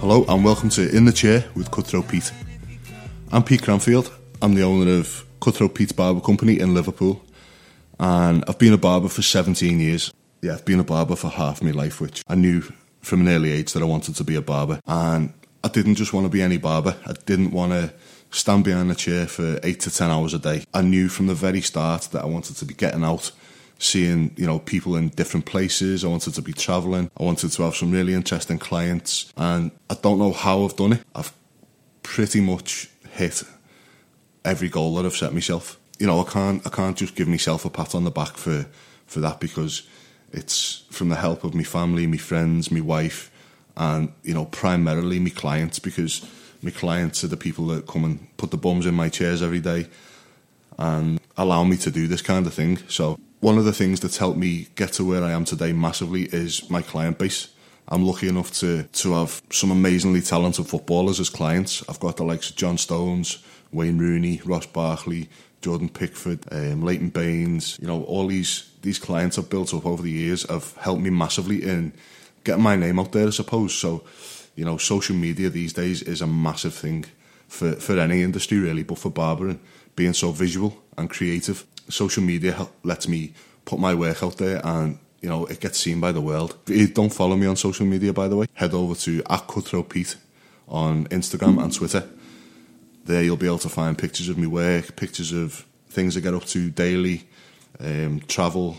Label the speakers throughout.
Speaker 1: Hello and welcome to In the Chair with Cutthroat Pete. I'm Pete Cranfield. I'm the owner of Cutthroat Pete's Barber Company in Liverpool, and I've been a barber for 17 years. Yeah, I've been a barber for half my life, which I knew from an early age that I wanted to be a barber. And I didn't just want to be any barber. I didn't want to stand behind a chair for eight to ten hours a day. I knew from the very start that I wanted to be getting out, seeing you know people in different places. I wanted to be travelling. I wanted to have some really interesting clients, and I don't know how I've done it. I've pretty much hit every goal that I've set myself. You know, I can't I can't just give myself a pat on the back for for that because it's from the help of my family, my friends, my wife, and you know primarily my clients because my clients are the people that come and put the bums in my chairs every day and allow me to do this kind of thing. So one of the things that's helped me get to where I am today massively is my client base. I'm lucky enough to to have some amazingly talented footballers as clients. I've got the likes of John Stones, Wayne Rooney, Ross Barkley, Jordan Pickford, um, Leighton Baines. You know, all these these clients I've built up over the years have helped me massively in getting my name out there. I suppose so. You know, social media these days is a massive thing for for any industry really, but for barbering, being so visual and creative, social media lets me put my work out there and you know, it gets seen by the world. If you don't follow me on social media, by the way, head over to at Cutthroat Pete on Instagram and Twitter. There you'll be able to find pictures of my work, pictures of things I get up to daily, um, travel,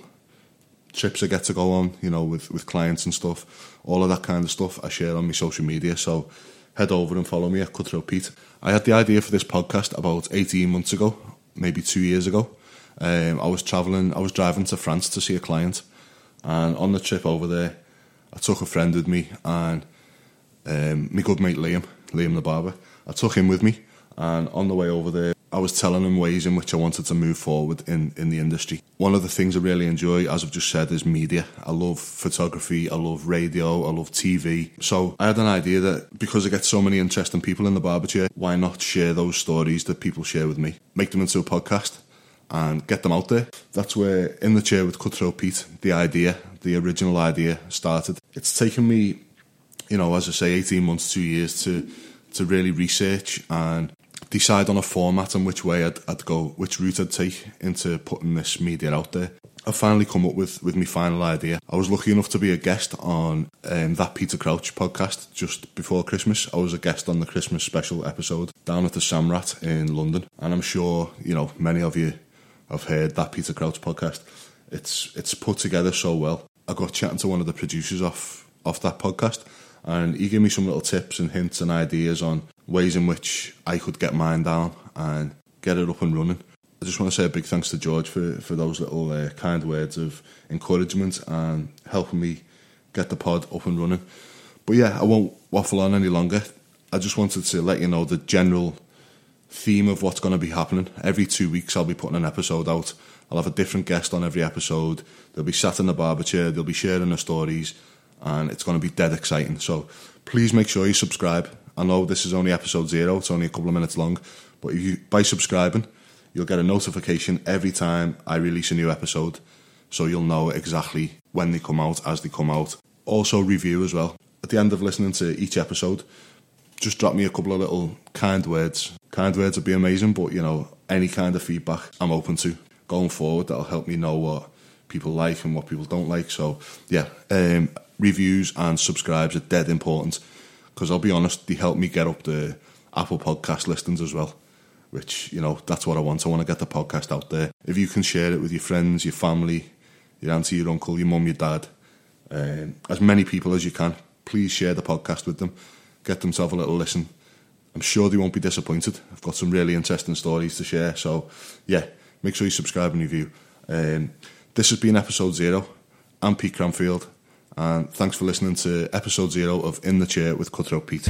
Speaker 1: trips I get to go on, you know, with, with clients and stuff. All of that kind of stuff I share on my social media. So head over and follow me at Cutthroat Pete. I had the idea for this podcast about 18 months ago, maybe two years ago. Um, I was traveling, I was driving to France to see a client and on the trip over there, I took a friend with me and um, my good mate Liam, Liam the barber. I took him with me, and on the way over there, I was telling him ways in which I wanted to move forward in, in the industry. One of the things I really enjoy, as I've just said, is media. I love photography, I love radio, I love TV. So I had an idea that because I get so many interesting people in the barber chair, why not share those stories that people share with me? Make them into a podcast and get them out there. That's where In the Chair with Cutthroat Pete, the idea, the original idea started. It's taken me, you know, as I say, 18 months, two years to, to really research and decide on a format and which way I'd, I'd go, which route I'd take into putting this media out there. I finally come up with with my final idea. I was lucky enough to be a guest on um, that Peter Crouch podcast just before Christmas. I was a guest on the Christmas special episode down at the Samrat in London, and I'm sure you know many of you I've heard that Peter Crouch podcast. It's it's put together so well. I got chatting to one of the producers off off that podcast, and he gave me some little tips and hints and ideas on ways in which I could get mine down and get it up and running. I just want to say a big thanks to George for, for those little uh, kind words of encouragement and helping me get the pod up and running. But yeah, I won't waffle on any longer. I just wanted to let you know the general theme of what's going to be happening. Every two weeks, I'll be putting an episode out. I'll have a different guest on every episode. They'll be sat in the barber chair, they'll be sharing their stories, and it's going to be dead exciting. So please make sure you subscribe. I know this is only episode zero, it's only a couple of minutes long, but if you by subscribing, you'll get a notification every time I release a new episode, so you'll know exactly when they come out as they come out. Also, review as well. At the end of listening to each episode, just drop me a couple of little kind words. Kind words would be amazing, but you know, any kind of feedback I'm open to going forward that'll help me know what people like and what people don't like. So, yeah, um, reviews and subscribes are dead important because I'll be honest, they help me get up the Apple Podcast listings as well. Which you know, that's what I want. I want to get the podcast out there. If you can share it with your friends, your family, your auntie, your uncle, your mum, your dad, um, as many people as you can, please share the podcast with them get them to have a little listen. I'm sure they won't be disappointed. I've got some really interesting stories to share. So, yeah, make sure you subscribe and review. Um, this has been episode zero. I'm Pete Cranfield, and thanks for listening to episode zero of In the Chair with Cutthroat Pete.